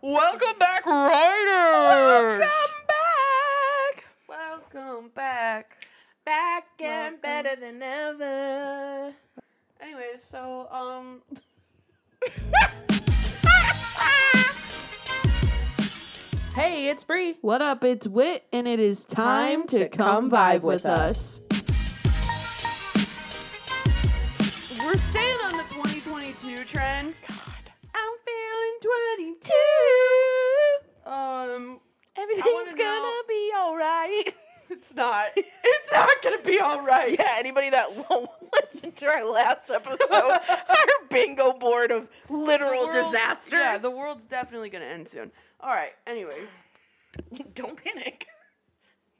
Welcome back, writers. Welcome back. Welcome back. Back and Welcome. better than ever. Anyways, so um, Hey, it's Bree. what up? It's Wit, and it is time, to, come vibe with us. We're staying on the 2022 trend. God, 22. Um, everything's gonna be all right. it's not. It's not gonna be all right. Yeah, anybody that listened to our last episode, our bingo board of literal world- disasters. Yeah, the world's definitely gonna end soon. All right. Anyways, Don't panic.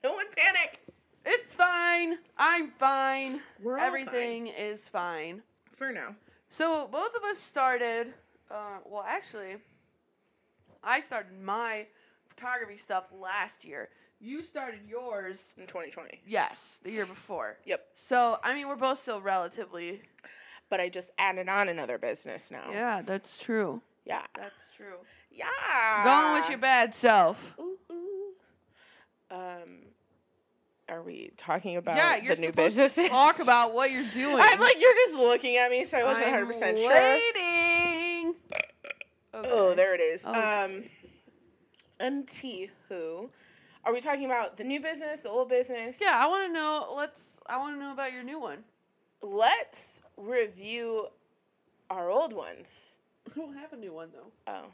No one panic. it's fine. I'm fine. We're all Everything is fine. For now. So both of us started. Uh, well, actually, I started my photography stuff last year. You started yours. In 2020. Yes, the year before. Yep. So I mean, we're both still relatively. But I just added on another business now. Yeah, that's true. Yeah. That's true. Yeah. Going with your bad self. Ooh, ooh. Um, are we talking about yeah, you're the new to talk about what you're doing. I'm like, you're just looking at me, so I wasn't I'm 100 percent sure. waiting. Oh, there it is. Okay. Um, anywho, are we talking about the new business, the old business? Yeah, I want to know. Let's. I want to know about your new one. Let's review our old ones. I don't have a new one though. Oh.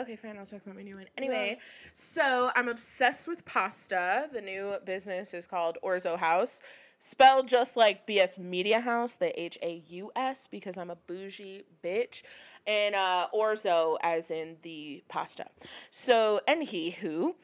Okay, fine. I'll talk about my new one. Anyway, so I'm obsessed with pasta. The new business is called Orzo Haus, spelled just like BS Media Haus, the H A U S, because I'm a bougie bitch, and uh, Orzo as in the pasta. So, and he who,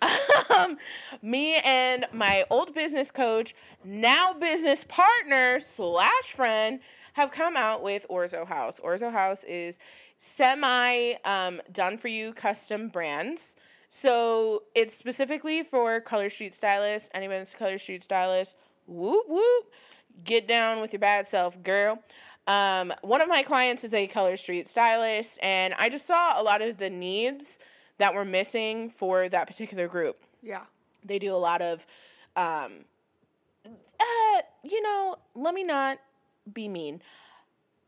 um, me and my old business coach, now business partner slash friend, have come out with Orzo Haus. Orzo Haus is semi um, done for you custom brands. So it's specifically for Color Street stylists. Anyone that's Color Street stylist, whoop whoop, get down with your bad self, girl. Um, one of my clients is a Color Street stylist, and I just saw a lot of the needs that were missing for that particular group. Yeah. They do a lot of, um, uh, you know, let me not be mean.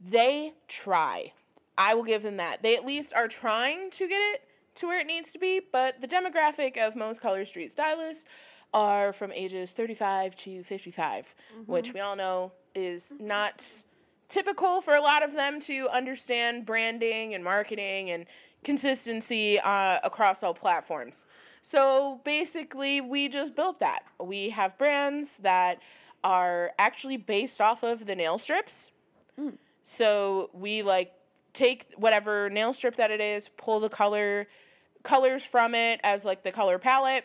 They try. I will give them that. They at least are trying to get it to where it needs to be, but the demographic of most Color Street stylists are from ages 35 to 55, which we all know is not typical for a lot of them to understand branding and marketing and consistency uh, across all platforms. So basically, we just built that. We have brands that are actually based off of the nail strips. So we like take whatever nail strip that it is, pull the color colors from it as like the color palette.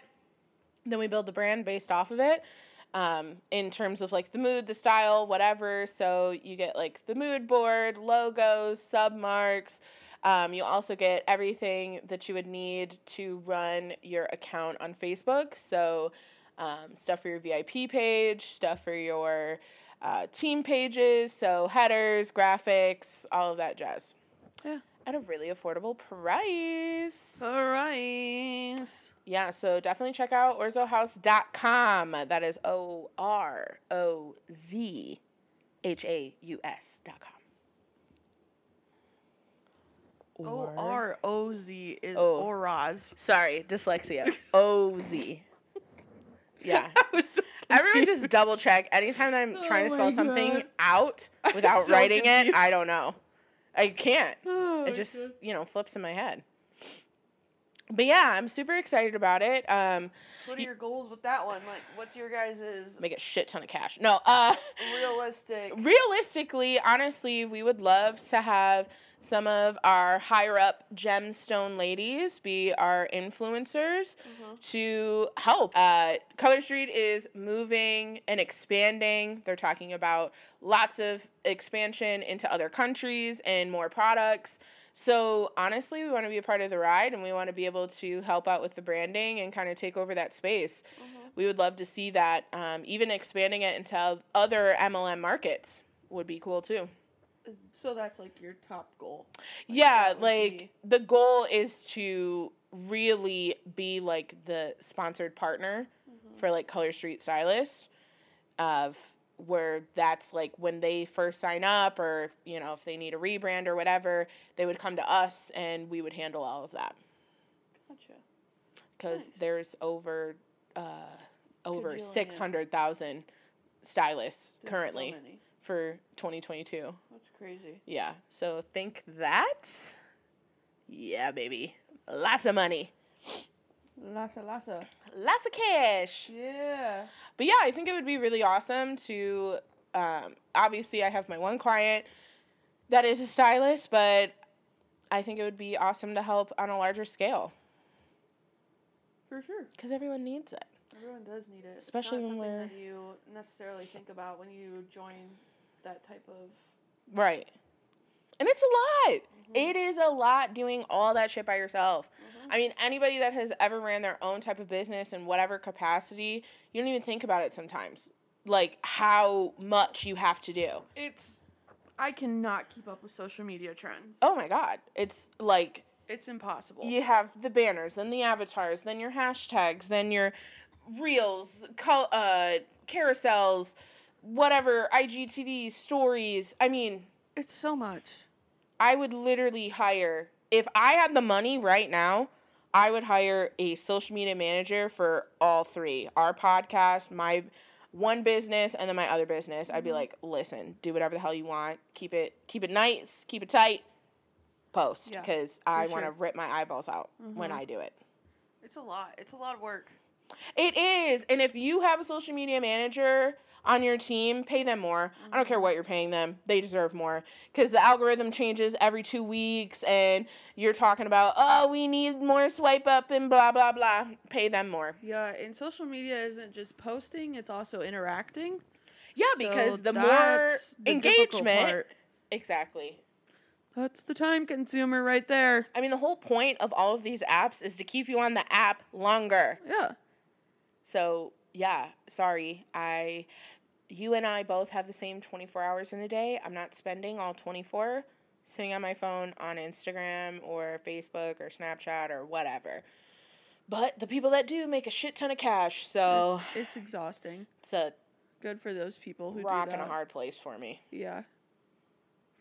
Then we build the brand based off of it. Um, in terms of like the mood, the style, whatever. So you get like the mood board, logos, sub marks. Um, you also get everything that you would need to run your account on Facebook. So um, stuff for your VIP page, stuff for your uh, team pages, so headers, graphics, all of that jazz. Yeah. At a really affordable price. All right. Yeah, so definitely check out orzohaus.com. That is O R O Z H A U S.com. O R O Z is Oh. Oraz. Sorry, dyslexia. O Z. Yeah. So Everyone just double check anytime that I'm oh trying to Oh spell something God. out without so writing it. I don't know. I can't. Oh it just God. you know flips in my head. But yeah, I'm super excited about it. Um, So what are your goals with that one? Like, what's your guys' make a shit ton of cash. No, uh, realistic? realistically, honestly, we would love to have some of our higher up gemstone ladies be our influencers to help. Uh, Color Street is moving and expanding. They're talking about lots of expansion into other countries and more products. So honestly, we want to be a part of the ride and we want to be able to help out with the branding and kind of take over that space. We would love to see that. Um, even expanding it into other MLM markets would be cool too. So that's like your top goal. yeah, like be- the goal is to really be like the sponsored partner Mm-hmm. for like Color Street Stylist of where that's like when they first sign up or you know if they need a rebrand or whatever they would come to us and we would handle all of that Gotcha. because Nice. there's over uh over 600,000 stylists There's so currently many. for 2022 That's crazy. yeah so think that yeah baby lots of money Lassa of, lots of cash Yeah. But yeah, I think it would be really awesome to. Um, obviously, I have my one client that is a stylist, but I think it would be awesome to help on a larger scale For sure. because everyone needs it. Everyone does need it. Especially it's not when something we're- that you necessarily think about when you join that type of. Right. And it's a lot. It is a lot doing all that shit by yourself. I mean, anybody that has ever ran their own type of business in whatever capacity, you don't even think about it sometimes. Like how much you have to do. It's. I cannot keep up with social media trends. Oh my God. It's like It's impossible. you have the banners, then the avatars, then your hashtags, then your reels, col- uh, carousels, whatever, IGTV, stories. I mean, It's so much. I would literally hire, if I had the money right now, I would hire a social media manager for all three our podcast, my one business, and then my other business. I'd be like, listen, do whatever the hell you want. Keep it, keep it nice, keep it tight. Post Yeah, because I want to rip my eyeballs out when Mhm. I do it. It's a lot. It's a lot of work. It is. And if you have a social media manager on your team, pay them more. I don't care mm-hmm. what you're paying them. They deserve more cuz the algorithm changes every 2 weeks and you're talking about, "Oh, we need more swipe up and blah blah blah." Pay them more. Yeah, and social media isn't just posting; it's also interacting. Yeah, because the more the engagement. Exactly. That's the time consumer right there. I mean, the whole point of all of these apps is to keep you on the app longer. Yeah. So, yeah, sorry. I you and I both have the same 24 hours in a day. I'm not spending all 24 sitting on my phone on Instagram or Facebook or Snapchat or whatever. But the people that do make a shit ton of cash, so It's, it's exhausting. it's a Good for those people who rock and a hard place for me. Yeah.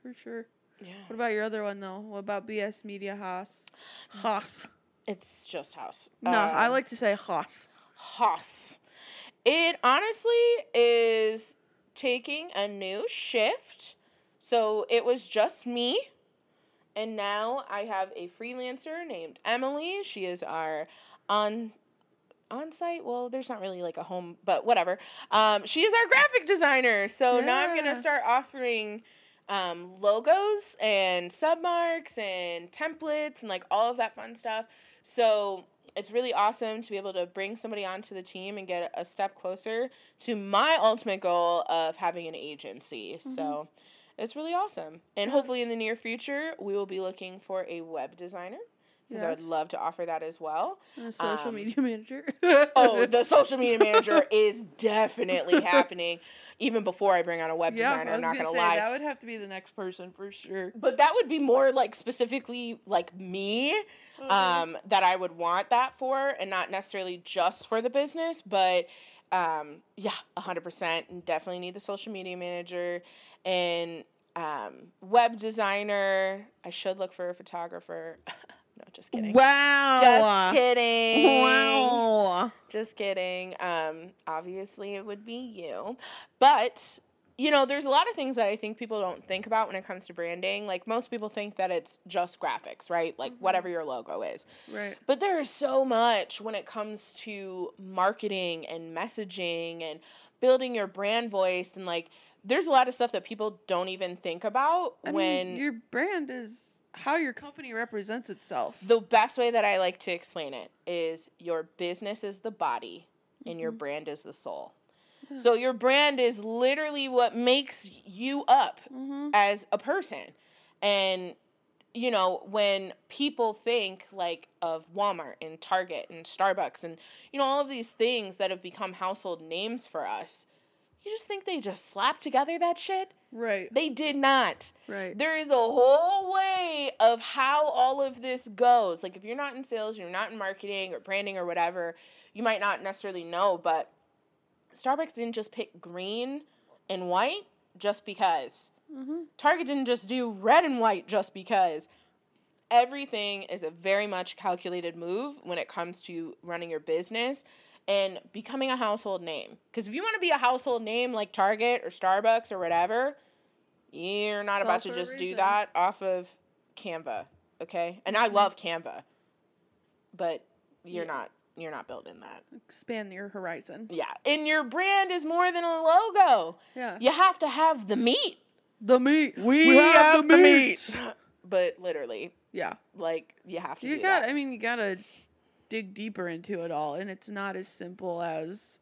For sure. Yeah. What about your other one though? What about BS Media Haas? Haas. It's just house. No, I Um, like to say Haas. Haas. It honestly is taking a new shift. So it was just me. And now I have a freelancer named Emily. She is our on on site. Well, there's not really like a home, but whatever. Um, she is our graphic designer. So now I'm gonna start offering um, logos and submarks and templates and like all of that fun stuff. So it's really awesome to be able to bring somebody onto the team and get a step closer to my ultimate goal of having an agency. Mm-hmm. So it's really awesome. And hopefully in the near future, we will be looking for a web designer because I would love to offer that as well. And a social um, media manager. Oh, the social media manager is definitely happening even before I bring on a web yeah, designer. I'm not gonna, going to say lie. that would have to be the next person for sure. but that would be more like specifically like me um, that I would want that for, and not necessarily just for the business. But um, yeah, hundred percent, and definitely need the social media manager and um, web designer. I should look for a photographer. no, just kidding. Wow. Just kidding. Wow. Just kidding. Um, obviously, it would be you. But, you know, there's a lot of things that I think people don't think about when it comes to branding. Like, most people think that it's just graphics, right? Like, whatever your logo is. Right. But there is so much when it comes to marketing and messaging and building your brand voice. And, like, there's a lot of stuff that people don't even think about I when. mean, your brand is how your company represents itself. the best way that I like to explain it is your business is the body and your brand is the soul. So your brand is literally what makes you up Mm-hmm. as a person. And you know, when people think like of Walmart and Target and Starbucks and you know all of these things that have become household names for us, You just think they just slapped together that shit? Right. They did not. Right. There is a whole way of how all of this goes. Like if you're not in sales, you're not in marketing or branding or whatever, you might not necessarily know, but Starbucks didn't just pick green and white just because. Mm-hmm. Target didn't just do red and white just because. Everything is a very much calculated move when it comes to running your business and becoming a household name. Because if you want to be a household name like Target or Starbucks or whatever, you're not It's about to just do that off of Canva, okay? And I mm-hmm. love Canva, but you're Yeah. not you're not building that. Expand your horizon. Yeah, and your brand is more than a logo. Yeah. You have to have the meat. The meat. We, we have, have, the meat. meat. but literally, Yeah. like you have to You got. I mean, you gotta dig deeper into it all, and it's not as simple as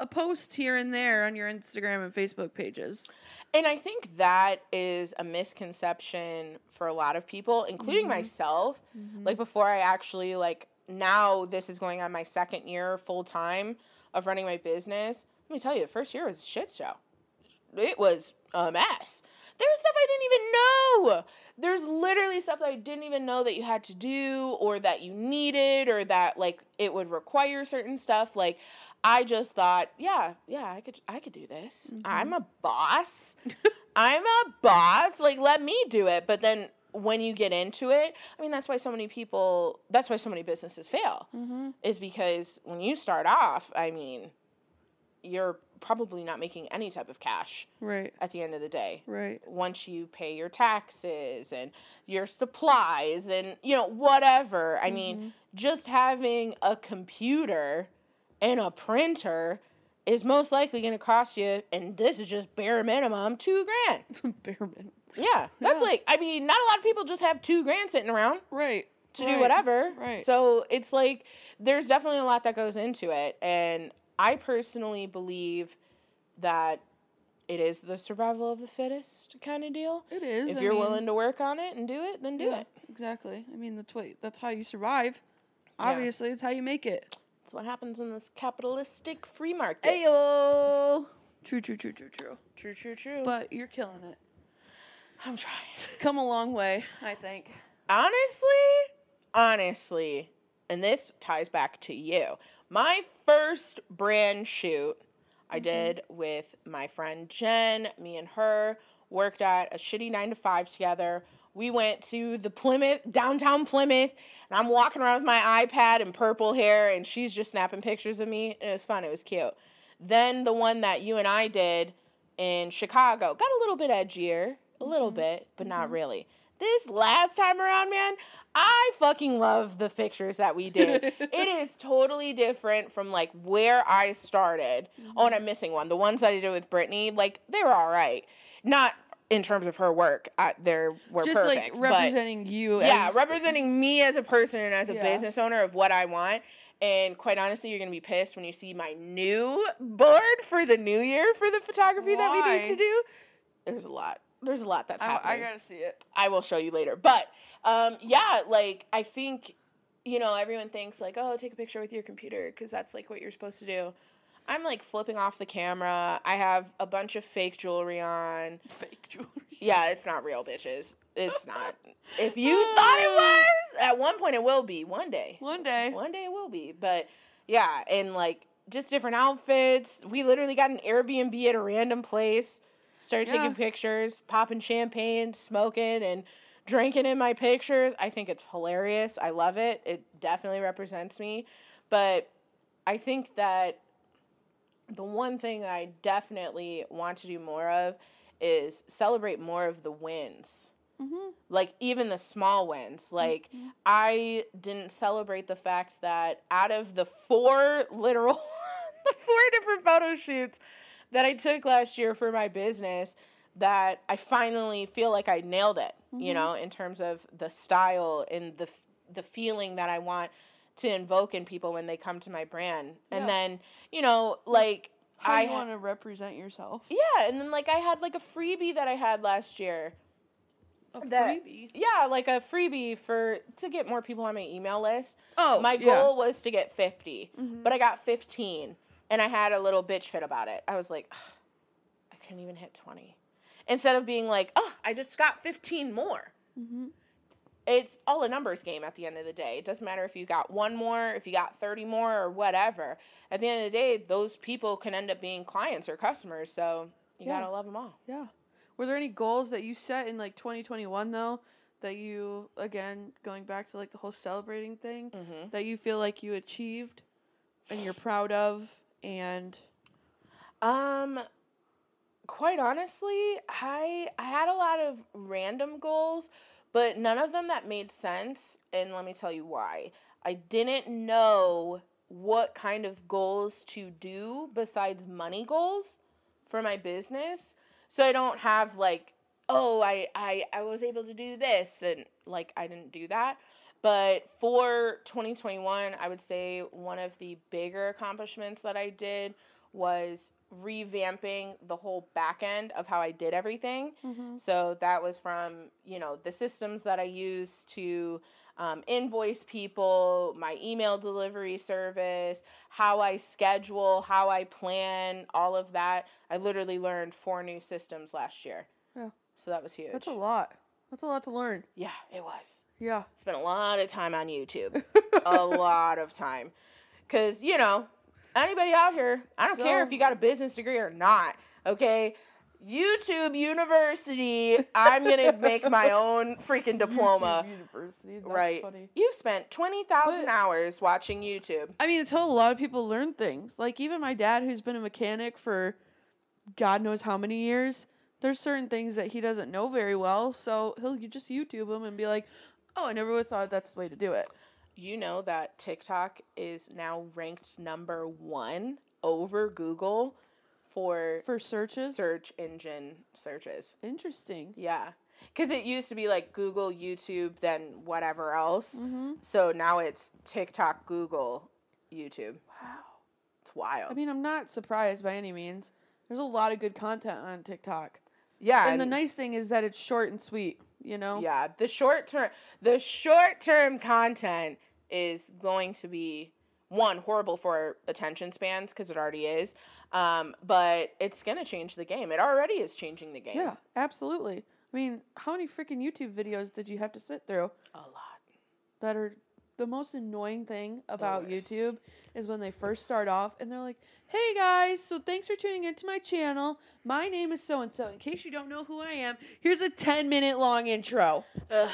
a post here and there on your Instagram and Facebook pages. And I think that is a misconception for a lot of people, including mm-hmm. myself. Mm-hmm. Like before I actually like now this is going on my second year full time of running my business. Let me tell you, the first year was a shit show. It was a mess. There was stuff I didn't even know. There's literally stuff that I didn't even know that you had to do or that you needed or that like it would require certain stuff. Like I just thought, yeah, yeah, I could I could do this. I'm a boss. I'm a boss. Like let me do it. But then when you get into it, I mean that's why so many people that's why so many businesses fail. Mm-hmm. Is because when you start off, I mean, you're probably not making any type of cash Right. at the end of the day Right. once you pay your taxes and your supplies and you know whatever i mm-hmm. mean just having a computer and a printer is most likely going to cost you and this is just bare minimum 2 grand Bare minimum. yeah that's Yeah. like i mean not a lot of people just have 2 grand sitting around Right. to do whatever. Right. So it's like there's definitely a lot that goes into it. And I personally believe that it is the survival of the fittest kind of deal. It is. If I you're mean, willing to work on it and do it, then do yeah, it. Exactly. I mean, that's what. That's how you survive. Yeah. Obviously, it's how you make it. It's what happens in this capitalistic free market. Ayo. True. True. True. True. True. True, true, true. But you're killing it. I'm trying. Come a long way, I think. honestly, honestly, and this ties back to you. My first brand shoot I mm-hmm. did with my friend Jen, me and her worked at a shitty 9 to 5 together. We went to the Plymouth, downtown Plymouth, and I'm walking around with my iPad and purple hair and she's just snapping pictures of me. And it was fun, it was cute. Then the one that you and I did in Chicago got a little bit edgier, a little mm-hmm. bit, but not mm-hmm. really. This last time around, man, I fucking love the pictures that we did. it is totally different from like where I started. Oh, and I'm missing one. The ones that I did with Brittany, like they were all right. Not in terms of her work, I, they were Just perfect. like but representing you. yeah, as, representing me as a person and as a Yeah. business owner of what I want. And quite honestly, you're gonna be pissed when you see my new board for the new year for the photography that we need to do. There's a lot. There's a lot that's I, happening. I gotta see it. I will show you later. But um, yeah, like I think, you know, everyone thinks like, oh, take a picture with your computer because that's like what you're supposed to do. I'm like flipping off the camera. I have a bunch of fake jewelry on. Fake jewelry. Yeah, it's not real, bitches. It's not. If you thought it was, at one point it will be. One day. One day. One day it will be. But yeah, and like just different outfits. We literally got an Airbnb at a random place, started Yeah. taking pictures, popping champagne, smoking, and drinking in my pictures. I think it's hilarious. I love it. It definitely represents me. But I think that the one thing I definitely want to do more of is celebrate more of the wins Mm-hmm. like even the small wins like i didn't celebrate the fact that out of the four literal the four different photo shoots that i took last year for my business that i finally feel like i nailed it you know in terms of the style and the the feeling that i want to invoke in people when they come to my brand and then you know like How i you want to represent yourself? yeah and then like i had like a freebie that i had last year A that- freebie. yeah, like a freebie for to get more people on my email list. Oh, my yeah. goal was to get 50, Mhm. but I got 15 and I had a little bitch fit about it. I was like, I couldn't even hit 20. Instead of being like, oh, I just got 15 more. Mm-hmm. It's all a numbers game at the end of the day. It doesn't matter if you got one more, if you got 30 more, or whatever. At the end of the day, those people can end up being clients or customers. So you Yeah. gotta love them all. Yeah. Were there any goals that you set in like 2021 though that you again going back to like the whole celebrating thing Mm-hmm. that you feel like you achieved and you're proud of and Um, quite honestly, I I had a lot of random goals, but none of them that made sense. And let me tell you why. I didn't know what kind of goals to do besides money goals for my business. So I don't have like, oh, I I I was able to do this and like I didn't do that. But for 2021, I would say one of the bigger accomplishments that I did was revamping the whole back end of how I did everything. So that was from, you know, the systems that I use to um, invoice people, my email delivery service, how I schedule, how I plan, all of that. I literally learned four new systems last year. Yeah. So that was huge. that's a lot. That's a lot to learn. yeah, it was. Yeah. Spent a lot of time on YouTube. a lot of time. Because, you know, anybody out here, I don't care if you got a business degree or not, okay? YouTube University, I'm going to make my own freaking diploma. YouTube University. That's right. funny. You've spent 20,000 hours watching YouTube. I mean, it's how a lot of people learn things. Like even my dad, who's been a mechanic for God knows how many years, there's certain things that he doesn't know very well, so he'll just YouTube them and be like, "Oh, I never would have thought that's the way to do it." You know that TikTok is now ranked number one over Google for For searches, search engine searches. interesting. Yeah. Because it used to be like Google, YouTube, then whatever else. Mm-hmm. So now it's TikTok, Google, YouTube. Wow. It's wild. I mean, I'm not surprised by any means. There's a lot of good content on TikTok, yeah. and the nice thing is that it's short and sweet. You know. Yeah, the short term the short term content is going to be one horrible for attention spans because it already is. Um, but it's gonna change the game. It already is changing the game. Yeah, absolutely. I mean, how many freaking YouTube videos did you have to sit through? A lot. that are the most annoying thing about. YouTube is when they first start off and they're like, "Hey guys, so thanks for tuning into my channel. My name is so and so. In case you don't know who I am, here's a 10 minute long intro." Ugh,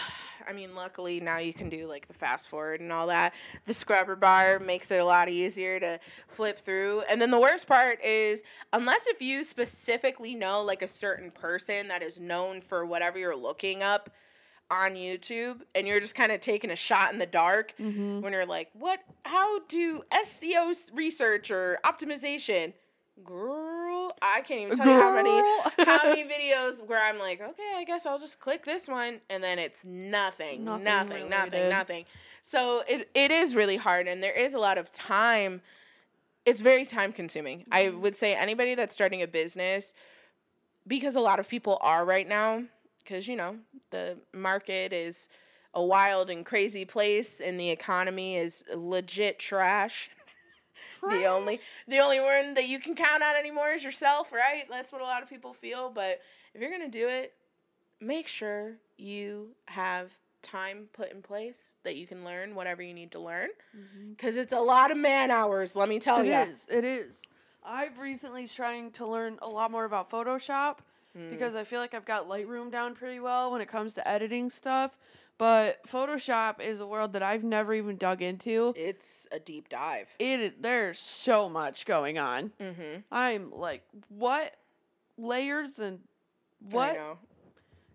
I mean, luckily now you can do like the fast forward and all that. The scrubber bar makes it a lot easier to flip through. And then the worst part is, unless if you specifically know like a certain person that is known for whatever you're looking up on YouTube, and you're just kind of taking a shot in the dark Mm-hmm. when you're like, what? How do SEO research or optimization? Girl, I can't even tell you how many how many videos where I'm like, okay, I guess I'll just click this one, and then it's nothing, Nothing nothing, nothing, nothing. So it it is really hard, and there is a lot of time. It's very time consuming. I Mm-hmm. would say anybody that's starting a business, because a lot of people are right now, because you know the market is a wild and crazy place, and the economy is legit trash. The only the only one that you can count on anymore is yourself, right? That's what a lot of people feel. But if you're gonna do it, make sure you have time put in place that you can learn whatever you need to learn. Mm-hmm. Because it's a lot of man hours, let me tell It you. is. It is. I've recently trying to learn a lot more about Photoshop Mm. because I feel like I've got Lightroom down pretty well when it comes to editing stuff. But Photoshop is a world that I've never even dug into. It's a deep dive. It there's so much going on. Mm-hmm. I'm like, what layers and what?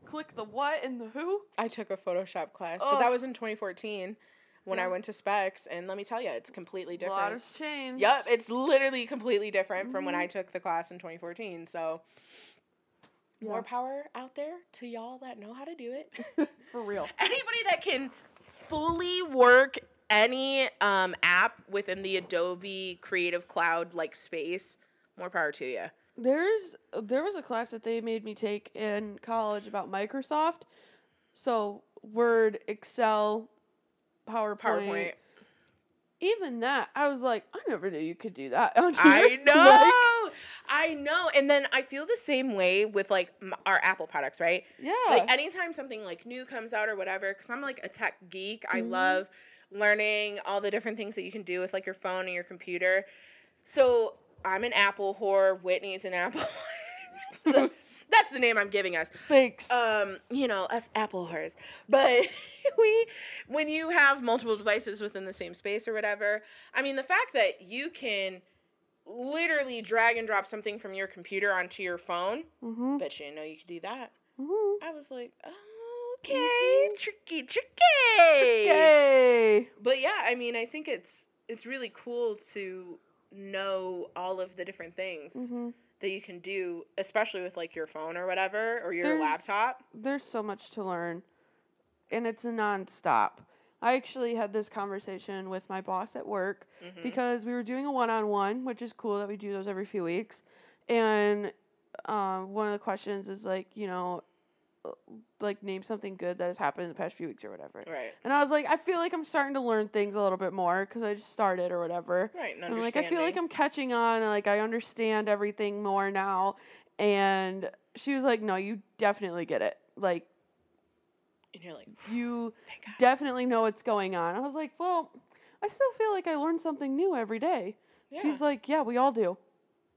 Click the what and the who? I took a Photoshop class, but that was in 2014 when I went to Specs, and let me tell you, it's completely different. A lot has changed. Yep, it's literally completely different from Mm-hmm. when I took the class in 2014. So, Yeah. more power out there to y'all that know how to do it. For real. Anybody that can fully work any um, app within the Adobe Creative Cloud like space, more power to you. There's there was a class that they made me take in college about Microsoft. So Word, Excel, PowerPoint. PowerPoint. Even that, I was like, I never knew you could do that. On I know. I know. And then I feel the same way with like m- our Apple products, right? Yeah. Like anytime something like new comes out or whatever, because I'm like a tech geek, I love learning all the different things that you can do with like your phone and your computer. So I'm an Apple whore. Whitney's an Apple. that's, the, that's the name I'm giving us. Thanks. Um, you know, us Apple whores. But we, when you have multiple devices within the same space or whatever, I mean, the fact that you can literally drag and drop something from your computer onto your phone, mm-hmm. bet you didn't know you could do that. Mm-hmm. I was like, okay, tricky, tricky. Yay. But yeah, I mean, I think it's it's really cool to know all of the different things hmm that you can do, especially with like your phone or whatever or your There's- laptop. There's so much to learn, and it's a nonstop. I actually had this conversation with my boss at work Mhm. because we were doing a one-on-one, which is cool that we do those every few weeks. And um, one of the questions is like, you know, uh, like name something good that has happened in the past few weeks or whatever. Right. And I was like, I feel like I'm starting to learn things a little bit more because I just started or whatever. Right. And And I'm like, I feel like. I'm catching on. and, Like I understand everything more now. And she was like, No, you definitely get it. Like And you're like, you definitely know what's going on. I was like, Well, I still feel like I learn something new every day. Yeah, She's like, Yeah, we all do.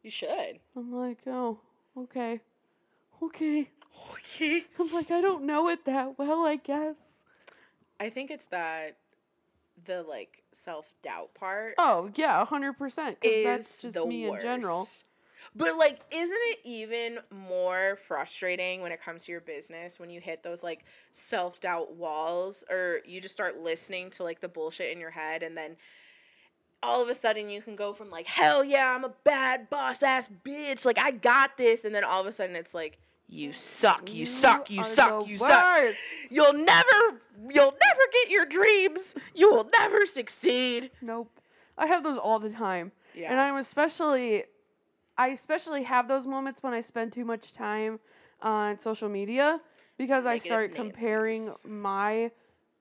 you should. I'm like, Oh, okay. Okay. Okay. I'm like, I don't know it that well, I guess. I think it's that the like self doubt part Oh, yeah, 100%. Because that's just me worst. in general. But like, isn't it even more frustrating when it comes to your business when you hit those like self doubt walls, or you just start listening to like the bullshit in your head, and then all of a sudden you can go from like hell yeah I'm a bad boss ass bitch like I got this, and then all of a sudden it's like you suck, you, suck, you suck, you suck. You'll never, you'll never get your dreams. You will never succeed. Nope. I have those all the time. Yeah. And I'm especially I especially have those moments when I spend too much time on social media because I start comparing Nancy's. my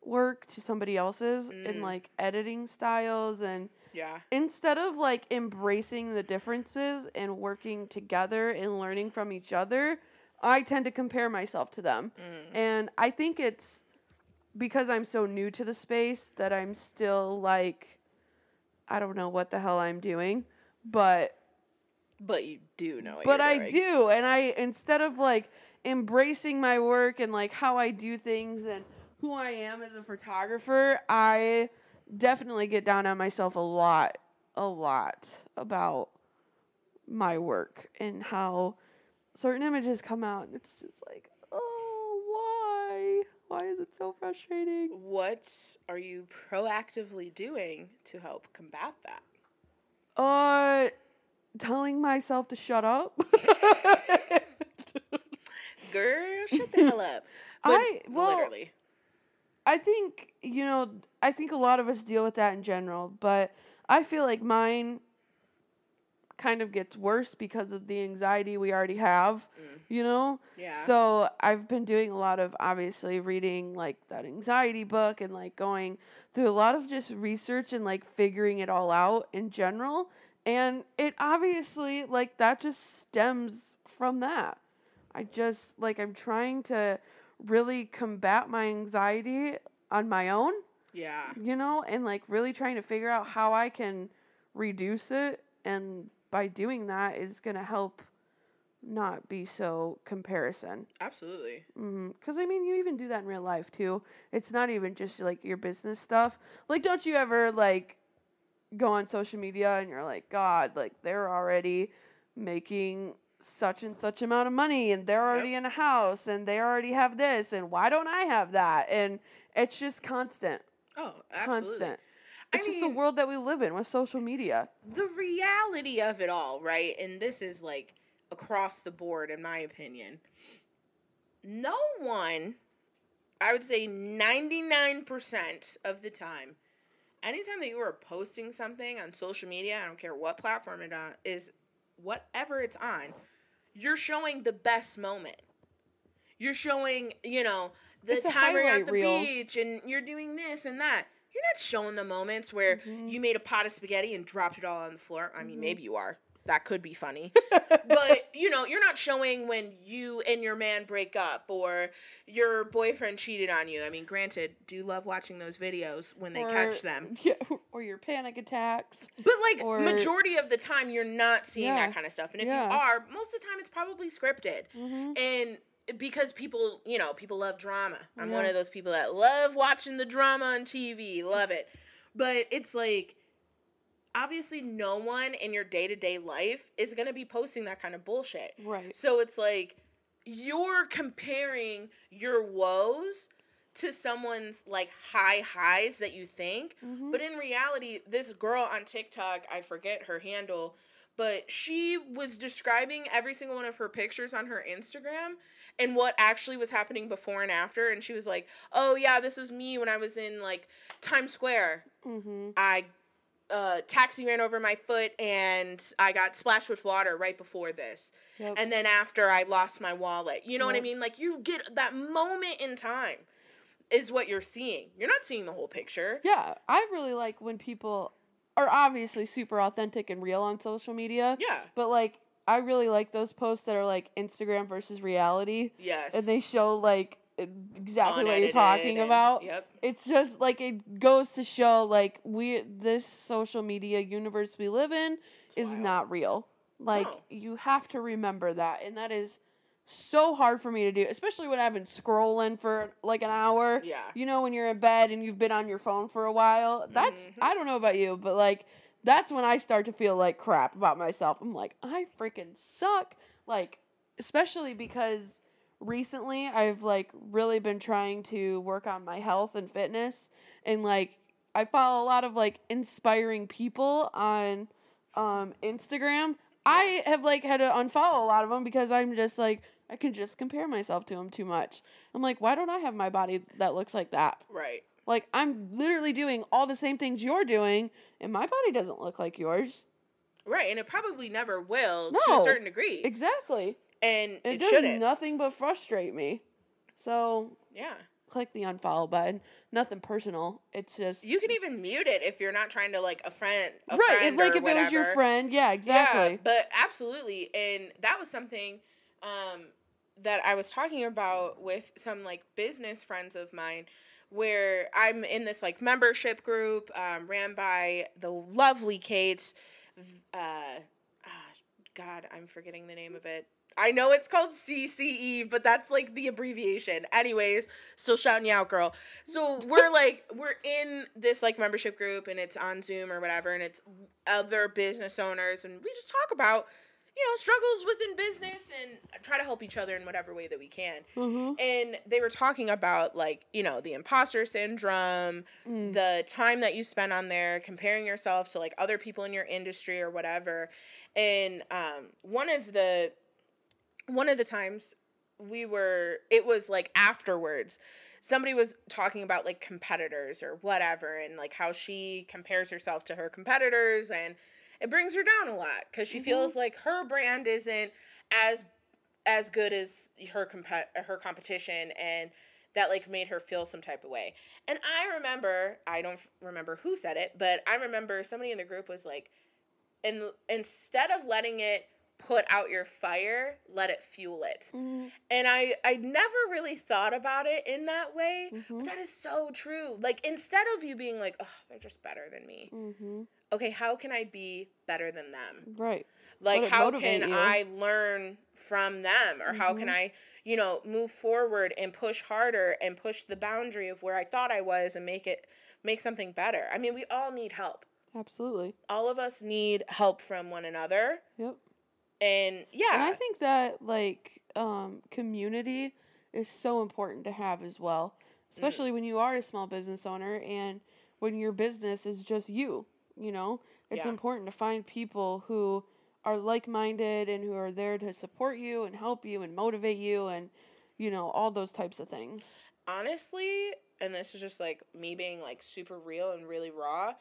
work to somebody else's in Mm. like editing styles and yeah. instead of like embracing the differences and working together and learning from each other, I tend to compare myself to them. Mm. And I think it's because I'm so new to the space that I'm still like I don't know what the hell I'm doing, but But you do know. But I do and I instead of like embracing my work and like how I do things and who I am as a photographer, I definitely get down on myself a lot a lot about my work and how certain images come out and it's just like, "Oh, why? Why is it so frustrating?" What are you proactively doing to help combat that? Uh telling myself to shut up. Girl, shut the hell up. But I- well, literally. I think, you know, I think a lot of us deal with that in general, but I feel like mine kind of gets worse because of the anxiety we already have, Mm. you know? Yeah. So I've been doing a lot of obviously reading like that anxiety book and like going through a lot of just research and like figuring it all out in general. And it obviously like that just stems from that. I just like I'm trying to really combat my anxiety on my own, yeah. you know, and like really trying to figure out how I can reduce it and by doing that is going to help not be so comparison. Absolutely. Mm-hmm. Because I mean, you even do that in real life too. It's not even just like your business stuff. Like, don't you ever like go on social media and you're like, God, like they're already making such and such amount of money and they're already in a house and they already have this and why don't I have that? And it's just constant, Oh, absolutely. constant. I It's just mean- the world that we live in with social media. The reality of it all, right? And this is like across the board, in my opinion. No one, I would say 99% of the time, anytime that you are posting something on social media, I don't care what platform it on, is, whatever it's on, you're showing the best moment. You're showing, you know, the It's time you're at the reel. beach and you're doing this and that. You're not showing the moments where Mhm. you made a pot of spaghetti and dropped it all on the floor. I mean, Mhm. maybe you are. That could be funny. but, you know, you're not showing when you and your man break up or your boyfriend cheated on you. I mean, granted, do love watching those videos when they Or- catch them. Yeah, or your panic attacks. But like Or- majority of the time you're not seeing Yeah. that kind of stuff. And if Yeah. you are, most of the time it's probably scripted. hmm And because people, you know, people love drama. I'm one of those people that love watching the drama on TV, love it. But it's like obviously no one in your day-to-day life is going to be posting that kind of bullshit. Right. So it's like you're comparing your woes to someone's like high highs that you think, Mhm. but in reality, this girl on TikTok, I forget her handle, but she was describing every single one of her pictures on her Instagram and what actually was happening before and after. And she was like, oh, yeah, this was me when I was in like Times Square. hmm I uh, taxi ran over my foot and I got splashed with water right before this. Yep. And then after I lost my wallet. You know what I mean? Like you get that moment in time is what you're seeing. You're not seeing the whole picture. Yeah, I really like when people are obviously super authentic and real on social media, Yeah. but like I really like those posts that are like Instagram versus reality, Yes. and they show like exactly what you're talking and- about. Yep. It's just like it goes to show like we this social media universe we live in is wild. not real. Like No. you have to remember that, and that is so hard for me to do, especially when I've been scrolling for like an hour. Yeah. You know, when you're in bed and you've been on your phone for a while. That's Mhm. I don't know about you, but like that's when I start to feel like crap about myself. I'm like, I freaking suck. Like, especially because recently I've like really been trying to work on my health and fitness and like I follow a lot of like inspiring people on um Instagram. I have like had to unfollow a lot of them because I'm just like I can just compare myself to them too much. I'm like, why don't I have my body that looks like that? Right. Like I'm literally doing all the same things you're doing and my body doesn't look like yours. Right. And it probably never will to a certain degree. Exactly. And It, it, does shouldn't. nothing but frustrate me. So yeah. click the unfollow button. Nothing personal. It's just You can even mute it if you're not trying to like a friend a right. friend like if whatever. it was your friend, yeah, Yeah, exactly. but absolutely. And that was something um, that I was talking about with some like business friends of mine where I'm in this like membership group um, ran by the lovely Kate. Uh, ah, God, I'm forgetting the name of it. I know it's called CCE, but that's like the abbreviation. Anyways, still shouting you out, girl. So we're like, we're in this like membership group and it's on Zoom or whatever, and it's other business owners, and we just talk about, you know, struggles within business and try to help each other in whatever way that we can. mm-hmm. And they were talking about like, you know, the imposter syndrome, Mm. the time that you spend on there comparing yourself to like other people in your industry or whatever and um, one of the one of the times we were it was like afterwards somebody was talking about like competitors or whatever and like how she compares herself to her competitors and it brings her down a lot because she Mhm. feels like her brand isn't as as good as her comp- her competition and that like made her feel some type of way. And I remember, I don't f- remember who said it, but I remember somebody in the group was like, and instead of letting it put out your fire, let it fuel it. Mhm. And I I never really thought about it in that way. Mhm. But that is so true. Like instead of you being like, "Oh, they're just better than me." Mhm. Okay, how can I be better than them? Right. like how can you. i learn from them or how can Mhm. i you know move forward and push harder and push the boundary of where i thought i was and make it make something better i mean we all need help Absolutely. all of us need help from one another Yep. And yeah And I think that like um, community is so important to have as well, especially when you are a small business owner and when your business is just you. You know, it's Yeah. important to find people who are like-minded and who are there to support you and help you and motivate you and you know all those types of things. honestly and this is just like me being like super real and really raw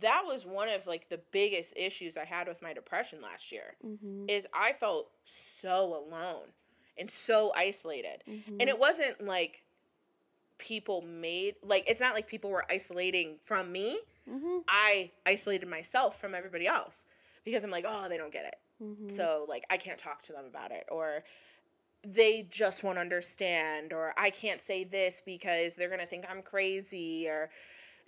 that was one of like the biggest issues i had with my depression last year Mm-hmm. is i felt so alone and so isolated Mm-hmm. and it wasn't like people made like it's not like people were isolating from me mm-hmm. i isolated myself from everybody else because I'm like, oh, they don't get it. Mhm. So like I can't talk to them about it or they just won't understand or I can't say this because they're going to think I'm crazy or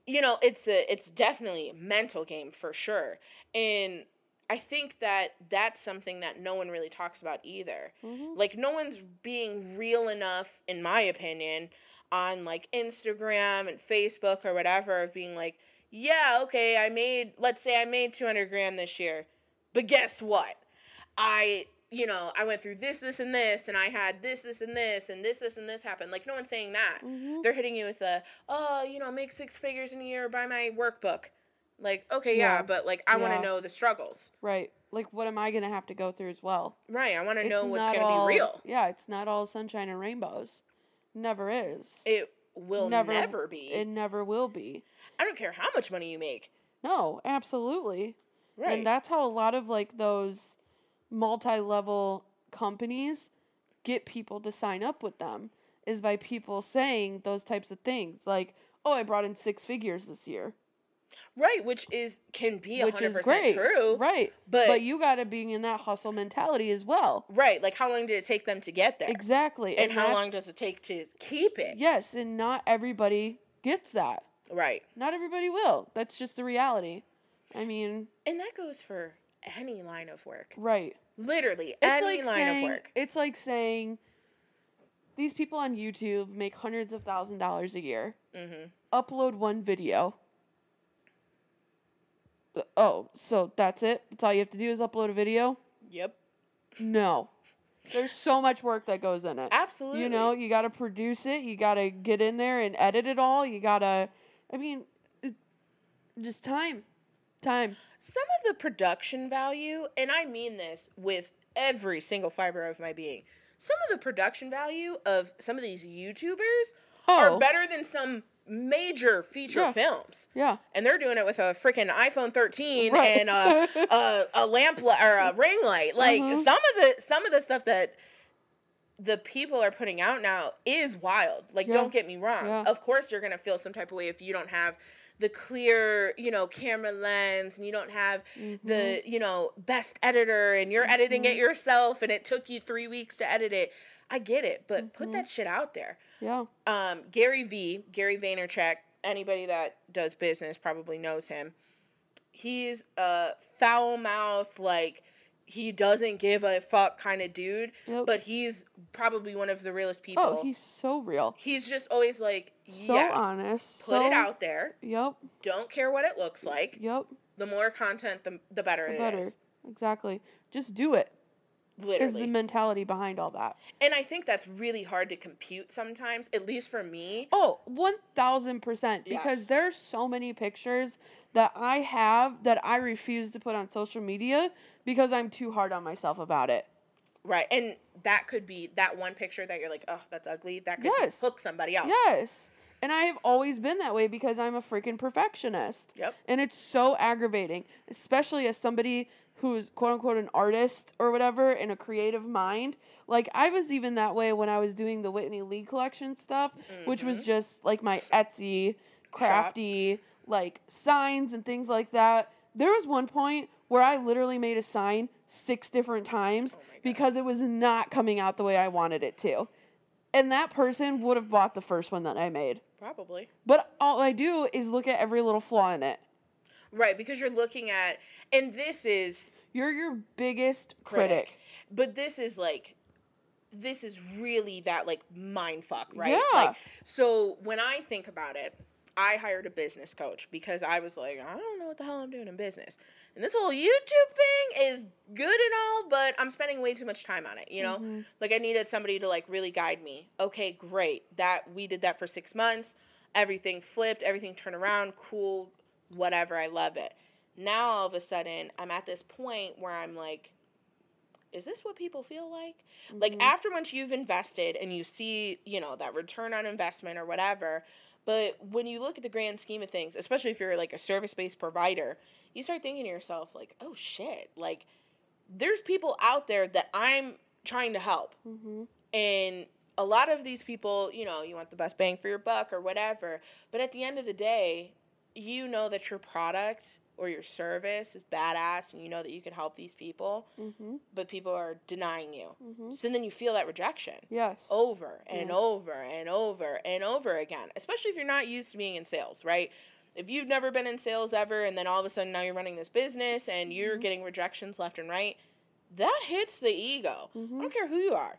you know, it's a it's definitely a mental game for sure. And I think that that's something that no one really talks about either. Mhm. Like no one's being real enough in my opinion on like Instagram and Facebook or whatever of being like, yeah, okay, I made let's say I made 200 grand this year. But guess what? I, you know, I went through this, this, and this, and I had this, this, and this, and this, this, and this happened. Like, no one's saying that. Mhm. They're hitting you with a, oh, you know, make six figures in a year, buy my workbook. Like, okay, yeah, Yeah. but like, I want to know the struggles. Right. Like, what am I gonna have to go through as well? Right. I want to know what's going to be real. Yeah, it's not all sunshine and rainbows. Never is. It will Never- never, be. It never will be. I don't care how much money you make. No, absolutely. Right. And that's how a lot of like those multi-level companies get people to sign up with them is by people saying those types of things like, "Oh, I brought in six figures this year." right. Which is, can be which 100% is great. true. Right. But, But you got to be in that hustle mentality as well. right. Like, how long did it take them to get there? Exactly. And, how long does it take to keep it? Yes, and not everybody gets that. Right. Not everybody will. That's just the reality. I mean, And that goes for any line of work. right. Literally, It's any like line saying of work. it's like saying these people on YouTube make hundreds of thousand dollars a year. hmm Upload one video. Uh, Oh, so that's it? That's all you have to do is upload a video? Yep. No. There's so much work that goes in it. Absolutely. You know, you got to produce it. You got to get in there and edit it all. You got to, I mean, it, just time. Time. Some of the production value, and I mean this with every single fiber of my being, some of the production value of some of these YouTubers Oh. are better than some major feature Yeah. films. Yeah. And they're doing it with a freaking iPhone 13 Right. and a, a, a lamp li- or a ring light. Like Mhm. some of the some of the stuff that the people are putting out now is wild. Like Yeah. don't get me wrong. Yeah. Of course you're going to feel some type of way if you don't have the clear, you know, camera lens and you don't have Mm-hmm. the, you know, best editor and you're editing it yourself and it took you 3 weeks to edit it. I get it, but put Mhm. that shit out there Yeah. um, Gary V, Gary Vaynerchuk, anybody that does business probably knows him. He's a foul mouth, like he doesn't give a fuck kind of dude, Yep. but he's probably one of the realest oh, people. oh, he's so real. he's just always like, So yeah, honest. put so, it out there. Yep. Don't care what it looks like. Yep. The more content, the, the better The it better. is. Exactly. Just do it. Literally. Is the mentality behind all that. and I think that's really hard to compute sometimes, at least for me. Oh, 1000%. Because Yes. there's so many pictures that I have that I refuse to put on social media because I'm too hard on myself about it. Right. And that could be that one picture that you're like, oh, that's ugly. That could Yes. hook somebody else. Yes. And I have always been that way because I'm a freaking perfectionist. Yep. And it's so aggravating, especially as somebody who's quote unquote an artist or whatever in a creative mind. Like I was even that way when I was doing the Whitney Lee collection stuff, which was mm-hmm. just like my Etsy crafty like signs and things like that. There was one point where I literally made a sign six different times Oh because it was not coming out the way I wanted it to. And that person would have bought the first one that I made. Probably. But all I do is look at every little flaw in it. Right, because you're looking at, and this is You're your biggest critic. but this is like, this is really that like mind fuck, right? Yeah. Like, so when I think about it, I hired a business coach because I was like, I don't know what the hell I'm doing in business. And this whole YouTube thing is good and all, but I'm spending way too much time on it, you know? Mhm. Like I needed somebody to like really guide me. Okay, great. That we did that for 6 months. Everything flipped, everything turned around, cool, whatever. I love it. Now all of a sudden, I'm at this point where I'm like is this what people feel like? Like Mhm. after once you've invested and you see, you know, that return on investment or whatever, but when you look at the grand scheme of things, especially if you're like a service-based provider, you start thinking to yourself like, "Oh shit, like there's people out there that I'm trying to help." Mhm. And a lot of these people, you know, you want the best bang for your buck or whatever, but at the end of the day, you know that your product or your service is badass and you know that you can help these people, Mm-hmm. but people are denying you. Mm-hmm. So then you feel that rejection Yes. over and Yes. over and over and over again, especially if you're not used to being in sales, right? If you've never been in sales ever and then all of a sudden now you're running this business and you're Mhm. getting rejections left and right, that hits the ego. I Mm-hmm. don't care who you are.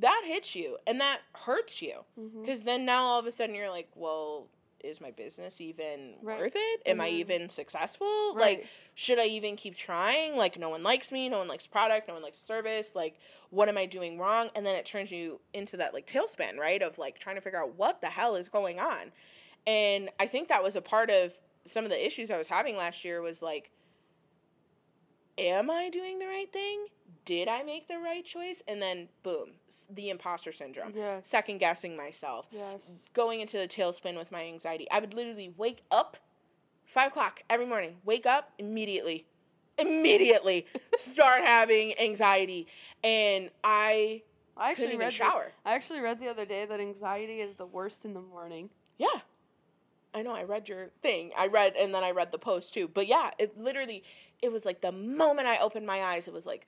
That hits you and that hurts you. Mm-hmm. Because then now all of a sudden you're like, well, is my business even Right. worth it? Am I Mhm. even successful? Right. Like, should I even keep trying? Like, no one likes me, no one likes product, no one likes service. Like, what am I doing wrong? And then it turns you into that like tailspin, right? Of like trying to figure out what the hell is going on. And I think that was a part of some of the issues I was having last year was like, am I doing the right thing? Did I make the right choice? And then boom, the imposter syndrome. yes. Second guessing myself Yes. going into the tailspin with my anxiety. I would literally wake up five o'clock every morning, wake up immediately, immediately start having anxiety. And I I couldn't actually even read. The, shower. I actually read the other day that anxiety is the worst in the morning. Yeah. I know, I read your thing. I read, and then I read the post too. But yeah, it literally, it was like the moment I opened my eyes, it was like,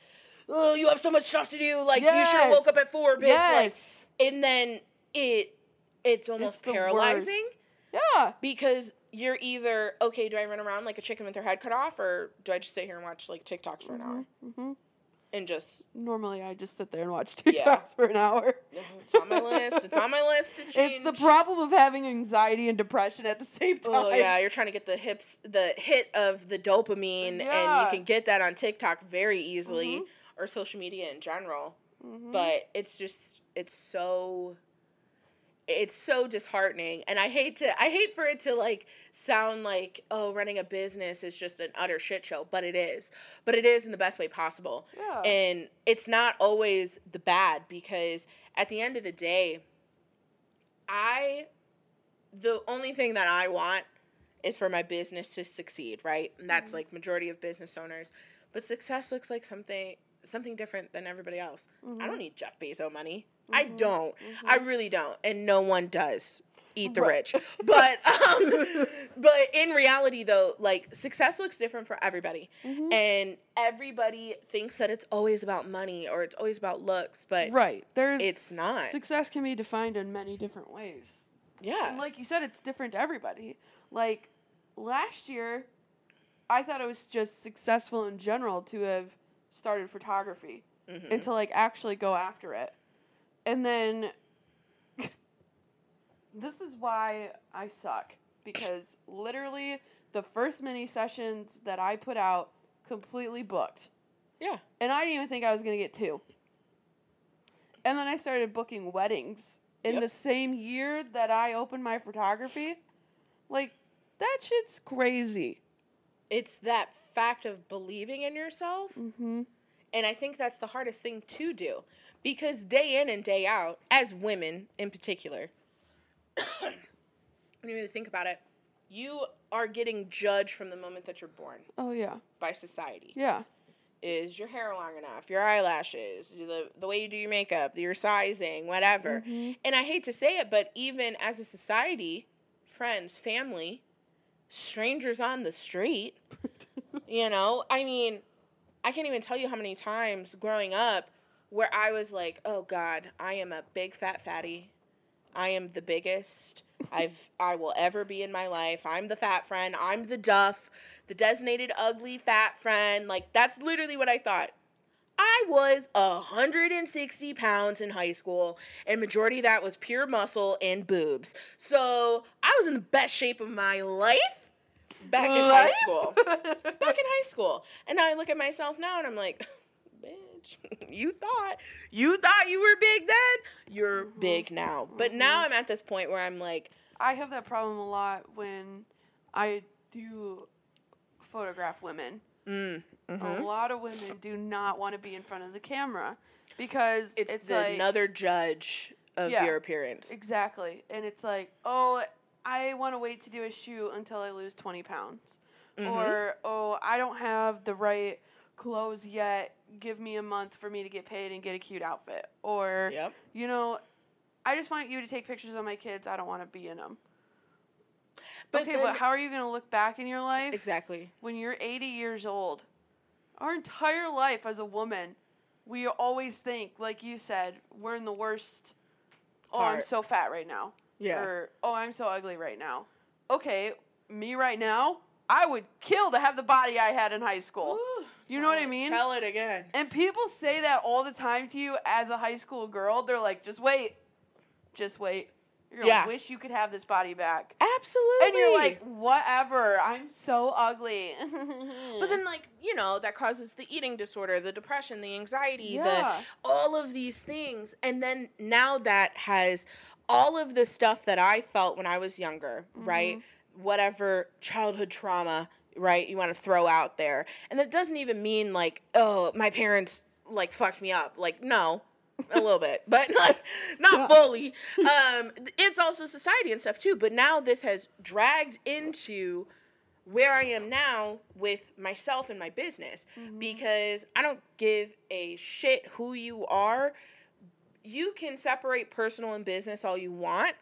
oh, you have so much stuff to do. Like, you should have woke up at four, bitch. Yes. Like, and then it, it's almost the paralyzing. yeah. because you're either okay do i run around like a chicken with her head cut off or do i just sit here and watch like tiktoks for an hour Mm-hmm. and just Normally, I just sit there and watch TikToks Yeah. for an hour. it's on my list it's on my list to change It's the problem of having anxiety and depression at the same time. oh yeah you're trying to get the hips the hit of the dopamine and you can get that on tiktok very easily Mhm. Or social media in general Mhm. but it's just it's so it's so disheartening and i hate to i hate for it to like sound like oh running a business is just an utter shit show but it is but it is in the best way possible yeah. and it's not always the bad because at the end of the day i the only thing that i want is for my business to succeed right and that's Mhm. like majority of business owners but success looks like something something different than everybody else i don't Mhm. need jeff bezos money i Mhm. don't Mhm. i really don't and no one does eat the Right. rich but um but in reality though like success looks different for everybody Mhm. and everybody thinks that it's always about money or it's always about looks but right. There's it's not success can be defined in many different ways. yeah And like you said, it's different to everybody. Like last year, I thought it was just successful in general to have started photography Mhm. and to like actually go after it. And then this is why I suck because literally the first mini sessions that I put out completely booked. yeah And I didn't even think I was going to get two. And then I started booking weddings in Yep. the same year that I opened my photography. Like, that shit's crazy. It's that fact of believing in yourself Mm-hmm. and i think that's the hardest thing to do because day in and day out as women in particular when you really think about it you are getting judged from the moment that you're born Oh, yeah. by society Yeah. is your hair long enough your eyelashes the, the way you do your makeup your sizing whatever Mhm. and I hate to say it, but even as a society, friends, family, strangers on the street, you know, I mean, I can't even tell you how many times growing up where I was like, oh God, I am a big fat fatty. I am the biggest I've I will ever be in my life. I'm the fat friend. I'm the duff, the designated ugly fat friend. Like that's literally what I thought. I was 160 pounds in high school, and majority of that was pure muscle and boobs. So I was in the best shape of my life back in high school. Back in high school. And now I look at myself now and I'm like, bitch, you thought you thought you were big then? You're Mhm. big now. But now I'm at this point where I'm like, I have that problem a lot when I do photograph women. Mm, A mhm. lot of women do not want to be in front of the camera because it's, it's, like another judge of Yeah. your appearance. exactly, and it's like, oh, I want to wait to do a shoot until I lose twenty pounds, Mhm. or oh, I don't have the right clothes yet. Give me a month for me to get paid and get a cute outfit, or Yep. you know, I just want you to take pictures of my kids. I don't want to be in them. But okay, then- but how are you going to look back in your life exactly. when you're 80 years old? Our entire life as a woman, we always think, like you said, we're in the worst. Oh, I'm so fat right now. Yeah. Or, oh, I'm so ugly right now. Okay, me right now, I would kill to have the body I had in high school. You know what I mean? Tell it again. And people say that all the time to you as a high school girl. They're like, just wait. Just wait. You're Yeah. wish you could have this body back. Absolutely. And you're like, whatever. I'm so ugly. But then, like you know, that causes the eating disorder, the depression, the anxiety, Yeah. the all of these things, and then now that has all of the stuff that I felt when I was younger, right? Mm-hmm. Whatever childhood trauma, right? You want to throw out there, and that doesn't even mean like, oh, my parents like fucked me up. Like, no. A little bit, but not not fully. Um, it's also society and stuff too. But now this has dragged into where I am now with myself and my business mm-hmm. because I don't give a shit who you are. You can separate personal and business all you want,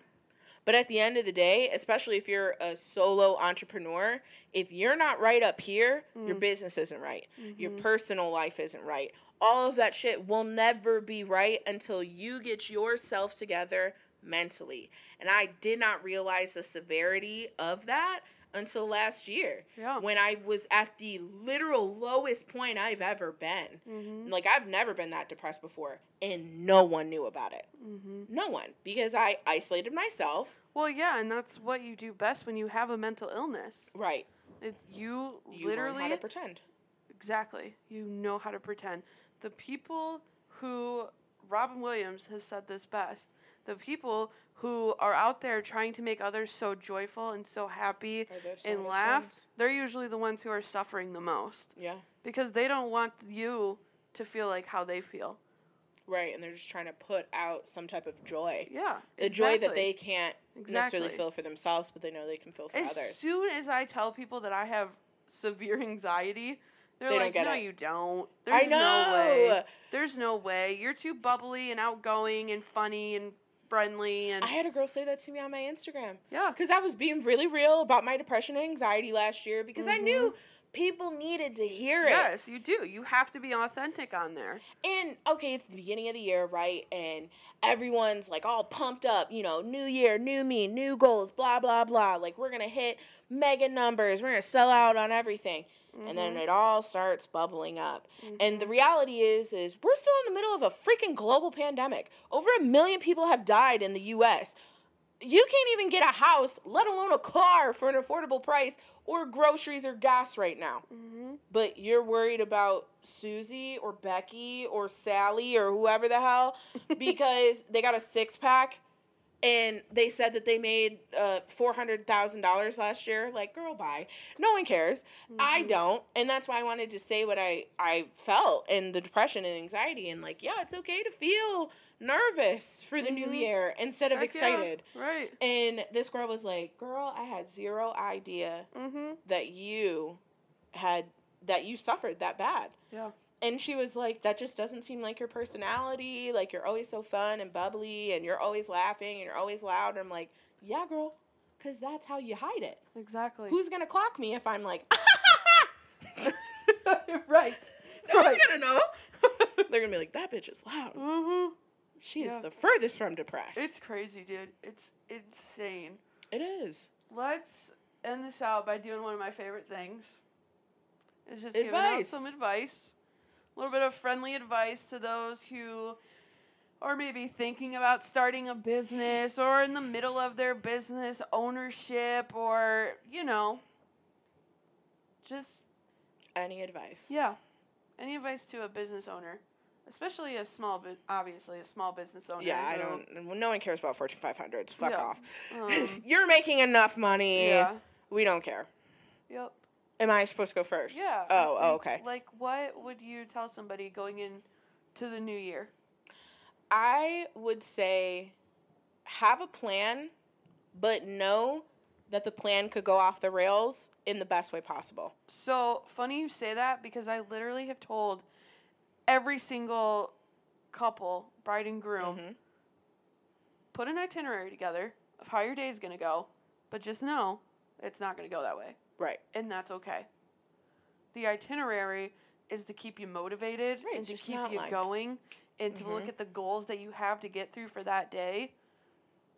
but at the end of the day, especially if you're a solo entrepreneur, if you're not right up here, your mm. business isn't right. Your mm-hmm. personal life isn't right. All of that shit will never be right until you get yourself together mentally. And I did not realize the severity of that until last year Yeah. when I was at the literal lowest point I've ever been. Mm-hmm. Like I've never been that depressed before, and no one knew about it. Mm-hmm. No one, because I isolated myself. Well, yeah, and that's what you do best when you have a mental illness. Right. It, you, You literally how to pretend. Exactly. You know how to pretend. The people who Robin Williams has said this best. The people who are out there trying to make others so joyful and so happy and laugh, ones. they're usually the ones who are suffering the most Yeah. because they don't want you to feel like how they feel. Right. And they're just trying to put out some type of joy. Yeah. The joy that they can't necessarily feel for themselves, but they know they can feel for As others. As soon as I tell people that I have severe anxiety, they're They don't like, get "No, it." you don't. There's I know. no way. There's no way. You're too bubbly and outgoing and funny and friendly and I had a girl say that to me on my Instagram. yeah, Because I was being really real about my depression and anxiety last year because I Mhm. knew people needed to hear it. yes, you do. You have to be authentic on there. And okay, it's the beginning of the year, right? And everyone's like all pumped up, you know, new year, new me, new goals, blah, blah, blah. Like we're gonna hit mega numbers, we're gonna sell out on everything. And then it all starts bubbling up. And the reality is, is we're still in the middle of a freaking global pandemic. Over a million people have died in the US. You can't even get a house, let alone a car for an affordable price or groceries or gas right now Mm-hmm. but you're worried about Susie or Becky or Sally or whoever the hell because they got a six pack and they said that they made uh, $400,000 last year. Like, girl, bye. No one cares. I don't. And that's why I wanted to say what I, I felt and the depression and anxiety. And, like, yeah, it's okay to feel nervous for the new Mhm. year instead of Heck yeah, excited. Right. And this girl was like, girl, I had zero idea Mm-hmm. that you had that you suffered that bad. Yeah. And she was like, that just doesn't seem like your personality. Like you're always so fun and bubbly and you're always laughing and you're always loud. And I'm like, yeah, girl, because that's how you hide it. Exactly. Who's going to clock me if I'm like, right. no one's going to know. They're going to be like, that bitch is loud. Mm-hmm. She is the furthest from depressed. It's crazy, dude. It's insane. it is. Let's end this out by doing one of my favorite things. It's just giving out some advice. A little bit of friendly advice to those who are maybe thinking about starting a business or in the middle of their business ownership or, you know, just, Any advice? yeah. Any advice to a business owner? Especially a small, bu- obviously a small business owner. Yeah, I don't. No one cares about Fortune 500s. Fuck Yeah. off. Um, You're making enough money. Yeah. We don't care. Yep. Am I supposed to go first? Yeah. Oh, oh, okay. Like, what would you tell somebody going in to the new year? I would say have a plan, but know that the plan could go off the rails in the best way possible. So funny you say that because I literally have told every single couple, bride and groom, Mhm. put an itinerary together of how your day is gonna go. But just know it's not going to go that way. Right. And that's okay. The itinerary is to keep you motivated Right, and to keep you outline. going and to look Mhm. at the goals that you have to get through for that day.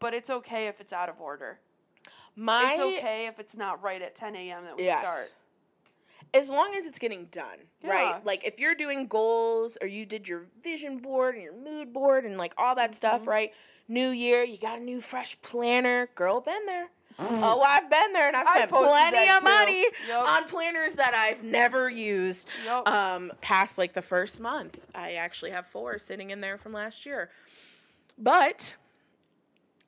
But it's okay if it's out of order. My it's okay if it's not right at 10 a.m. that we yes. start. As long as it's getting done, Yeah. right? Like if you're doing goals or you did your vision board and your mood board and like all that stuff, Mhm. right? New year, you got a new fresh planner. Girl, been there. Oh, I've been there and I've spent plenty of too. money Yup. on planners that I've never used. Yup. Um, past like the first month, I actually have four sitting in there from last year. But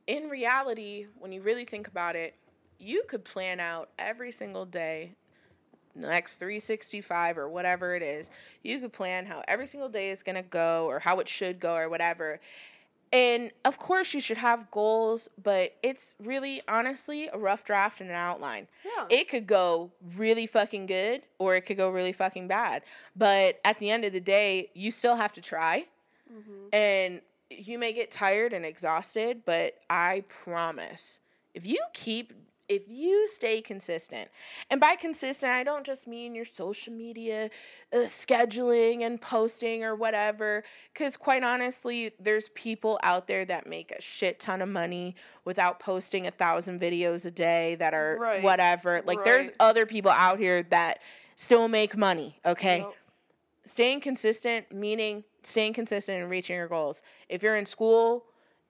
in reality, when you really think about it, you could plan out every single day, the next 365 or whatever it is. You could plan how every single day is going to go or how it should go or whatever. And of course, you should have goals, but it's really honestly a rough draft and an outline yeah. it could go really fucking good or it could go really fucking bad. But at the end of the day, you still have to try. Mhm. And you may get tired and exhausted, but I promise if you keep if you stay consistent, and by consistent, I don't just mean your social media uh, scheduling and posting or whatever, because quite honestly, there's people out there that make a shit ton of money without posting a thousand videos a day that are Right, whatever. Like, there's other people out here that still make money, okay? Yup. staying consistent meaning staying consistent and reaching your goals if you're in school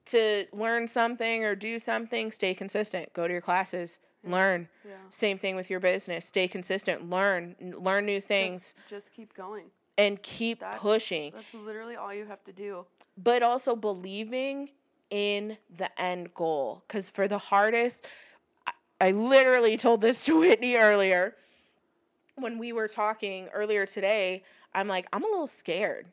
to learn something or do something stay consistent. Go to your classes learn. Yeah. same thing with your business. Stay consistent learn learn new things. Just, just keep going. and keep That's, pushing. That's literally all you have to do. but also believing in the end goal. Because for the hardest I, I literally told this to whitney earlier. When we were talking earlier today i'm like i'm a little scared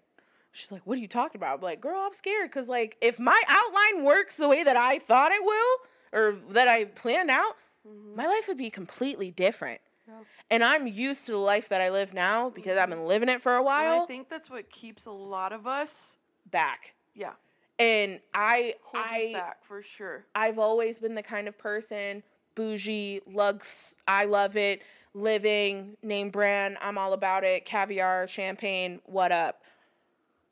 she's like what are you talking about i'm like girl i'm scared because like if my outline works the way that i thought it will or that i planned out Mhm. my life would be completely different Yeah. and i'm used to the life that i live now because i've been living it for a And while I think that's what keeps a lot of us, back yeah, and i holds i us back for sure. I've always been the kind of person, bougie, luxe, I love it, living, name brand, I'm all about it, caviar, champagne, what up?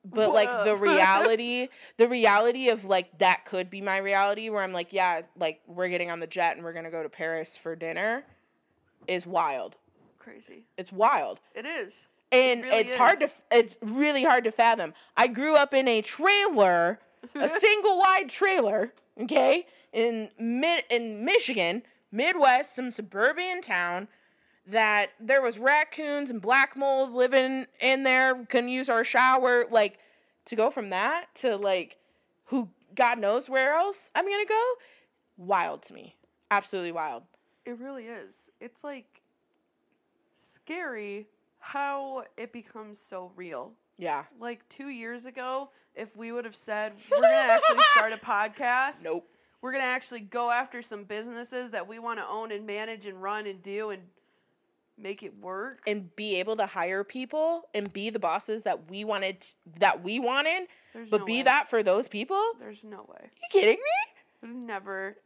But like the reality, the reality of like that could be my reality where I'm like, yeah, like we're getting on the jet and we're going to go to Paris for dinner is wild. Crazy. It's wild. It is. And really it's hard to it's really hard to fathom. I grew up in a trailer, a single wide trailer, okay, in mid in Michigan, Midwest, some suburban town that there was raccoons and black mold living in there, couldn't use our shower. Like to go from that to like who God knows where else I'm gonna go, wild to me. Absolutely wild. It really is. It's like scary how it becomes so real. Yeah. Like two years ago, if we would have said we're gonna actually start a podcast, Nope. we're gonna actually go after some businesses that we want to own and manage and run and do and make it work. and be able to hire people and be the bosses that we wanted that we wanted There's but no be way. that for those people There's no way. You kidding me Never.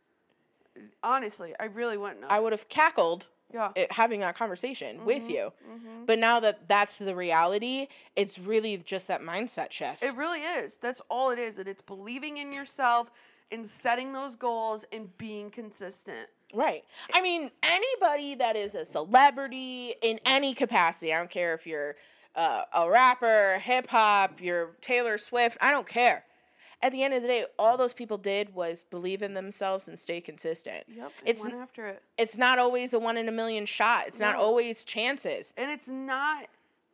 Honestly, I really wouldn't. Have. i would have cackled Yeah. at having that conversation with Mhm, you mhm. but now that that's the reality it's really just that mindset shift It really is. That's all it is. And it's believing in yourself and setting those goals and being consistent. Right i mean anybody that is a celebrity in any capacity i don't care if you're uh, a rapper hip-hop you're taylor swift i don't care at the end of the day all those people did was believe in themselves and stay consistent Yep. It's- went after it. it's not always a one in a million shot. It's not always chances. And it's not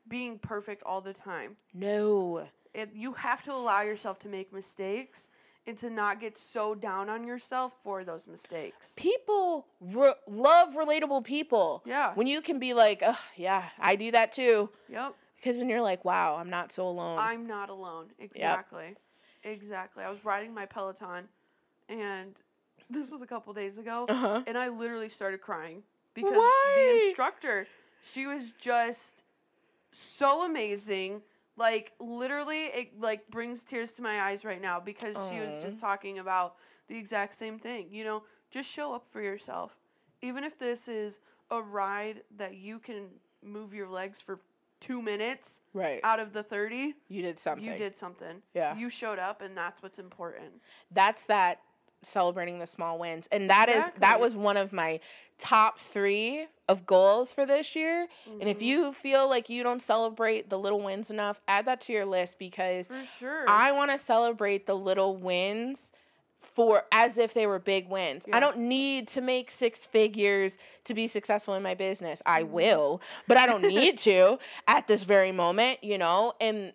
being perfect all the time. No. It, you have to allow yourself to make mistakes and to not get so down on yourself for those mistakes. People re- love relatable people. Yeah. When you can be like, oh, yeah, I do that too. Yep. Because then you're like, wow, I'm not so alone. I'm not alone. Exactly. Exactly. I was riding my Peloton and this was a couple days ago uh-huh. and I literally started crying because Why? the instructor, she was just so amazing. Like literally it like brings tears to my eyes right now because she was just talking about the exact same thing. You know, just show up for yourself. even if this is a ride that you can move your legs for two minutes Right. out of the 30, you did something. you did something. Yeah. You showed up, and that's what's important. That's that celebrating the small wins. And that is that Exactly. was one of my top 3 of goals for this year. And Mm-hmm. if you feel like you don't celebrate the little wins enough, add that to your list because For sure. I want to celebrate the little wins for as if they were big wins. Yeah. I don't need to make six figures to be successful in my business. I Mm-hmm. will, but I don't need to at this very moment, you know? And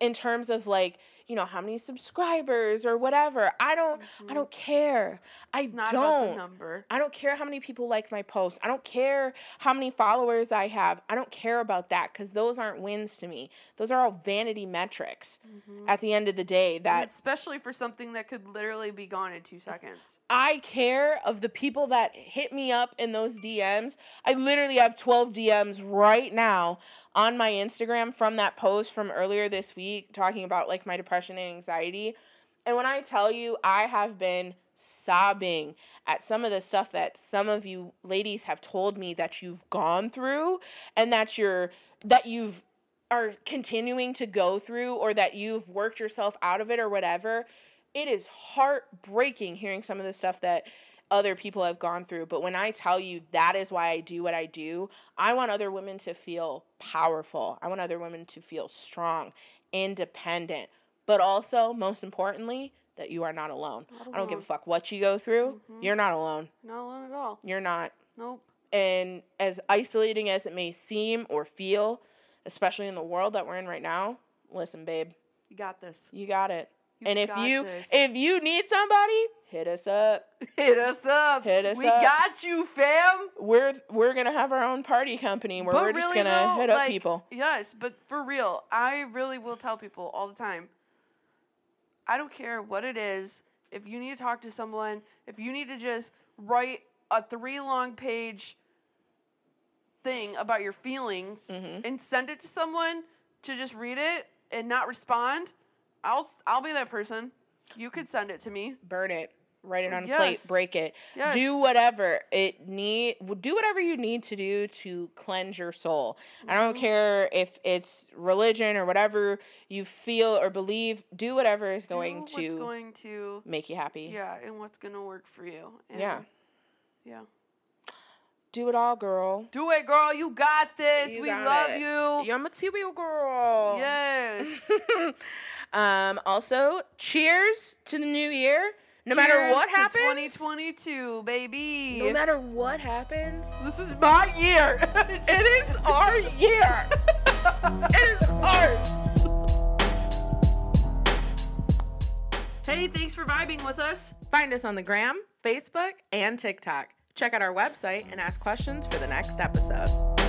in terms of like, you know, how many subscribers or whatever, I don't I don't care. I Mm-hmm. it's not don't. about the number. I don't care how many people like my post I don't care how many followers I have. I don't care about that because those aren't wins to me. Those are all vanity metrics at the end of the day. And That especially for something that could literally be gone in two seconds. I care of the people that hit me up in those DMs. I literally have 12 DMs right now on my Instagram from that post from earlier this week talking about like my depression and anxiety. And when I tell you, I have been sobbing at some of the stuff that some of you ladies have told me that you've gone through and that you're that you've are continuing to go through or that you've worked yourself out of it or whatever. It is heartbreaking hearing some of the stuff that other people have gone through. But when I tell you that is why I do what I do, I want other women to feel powerful. I want other women to feel strong, independent, but also, most importantly, that you are not alone. Not I don't give a fuck what you go through. Mhm. You're not alone. Not alone at all. You're not. Nope. And as isolating as it may seem or feel, especially in the world that we're in right now, listen, babe, You got this. you got it. You and if you this. if you need somebody, hit us up. hit us up. Hit us we up. We got you, fam. We're we're gonna have our own party company where But we're just gonna hit up like, people. Yes, but for real, I really will tell people all the time. I don't care what it is. If you need to talk to someone, if you need to just write a three long page thing about your feelings Mhm. and send it to someone to just read it and not respond, I'll I'll be that person. You could send it to me. Burn it. Write it on a plate. Break it. Yes. Do whatever it need. Do whatever you need to do to cleanse your soul. I don't Mhm. care if it's religion or whatever you feel or believe. Do whatever is going to going to make you happy. yeah, and what's gonna work for you. Yeah. And, yeah. Do it all, girl. Do it, girl. You got this. You we got love it. you. You're a material girl. Yes. um. Also, cheers to the new year. No matter what happens. 2022, baby. No matter what happens. this is my year. It is our year. it is ours. hey, thanks for vibing with us. Find us on the gram, Facebook, and TikTok. Check out our website and ask questions for the next episode.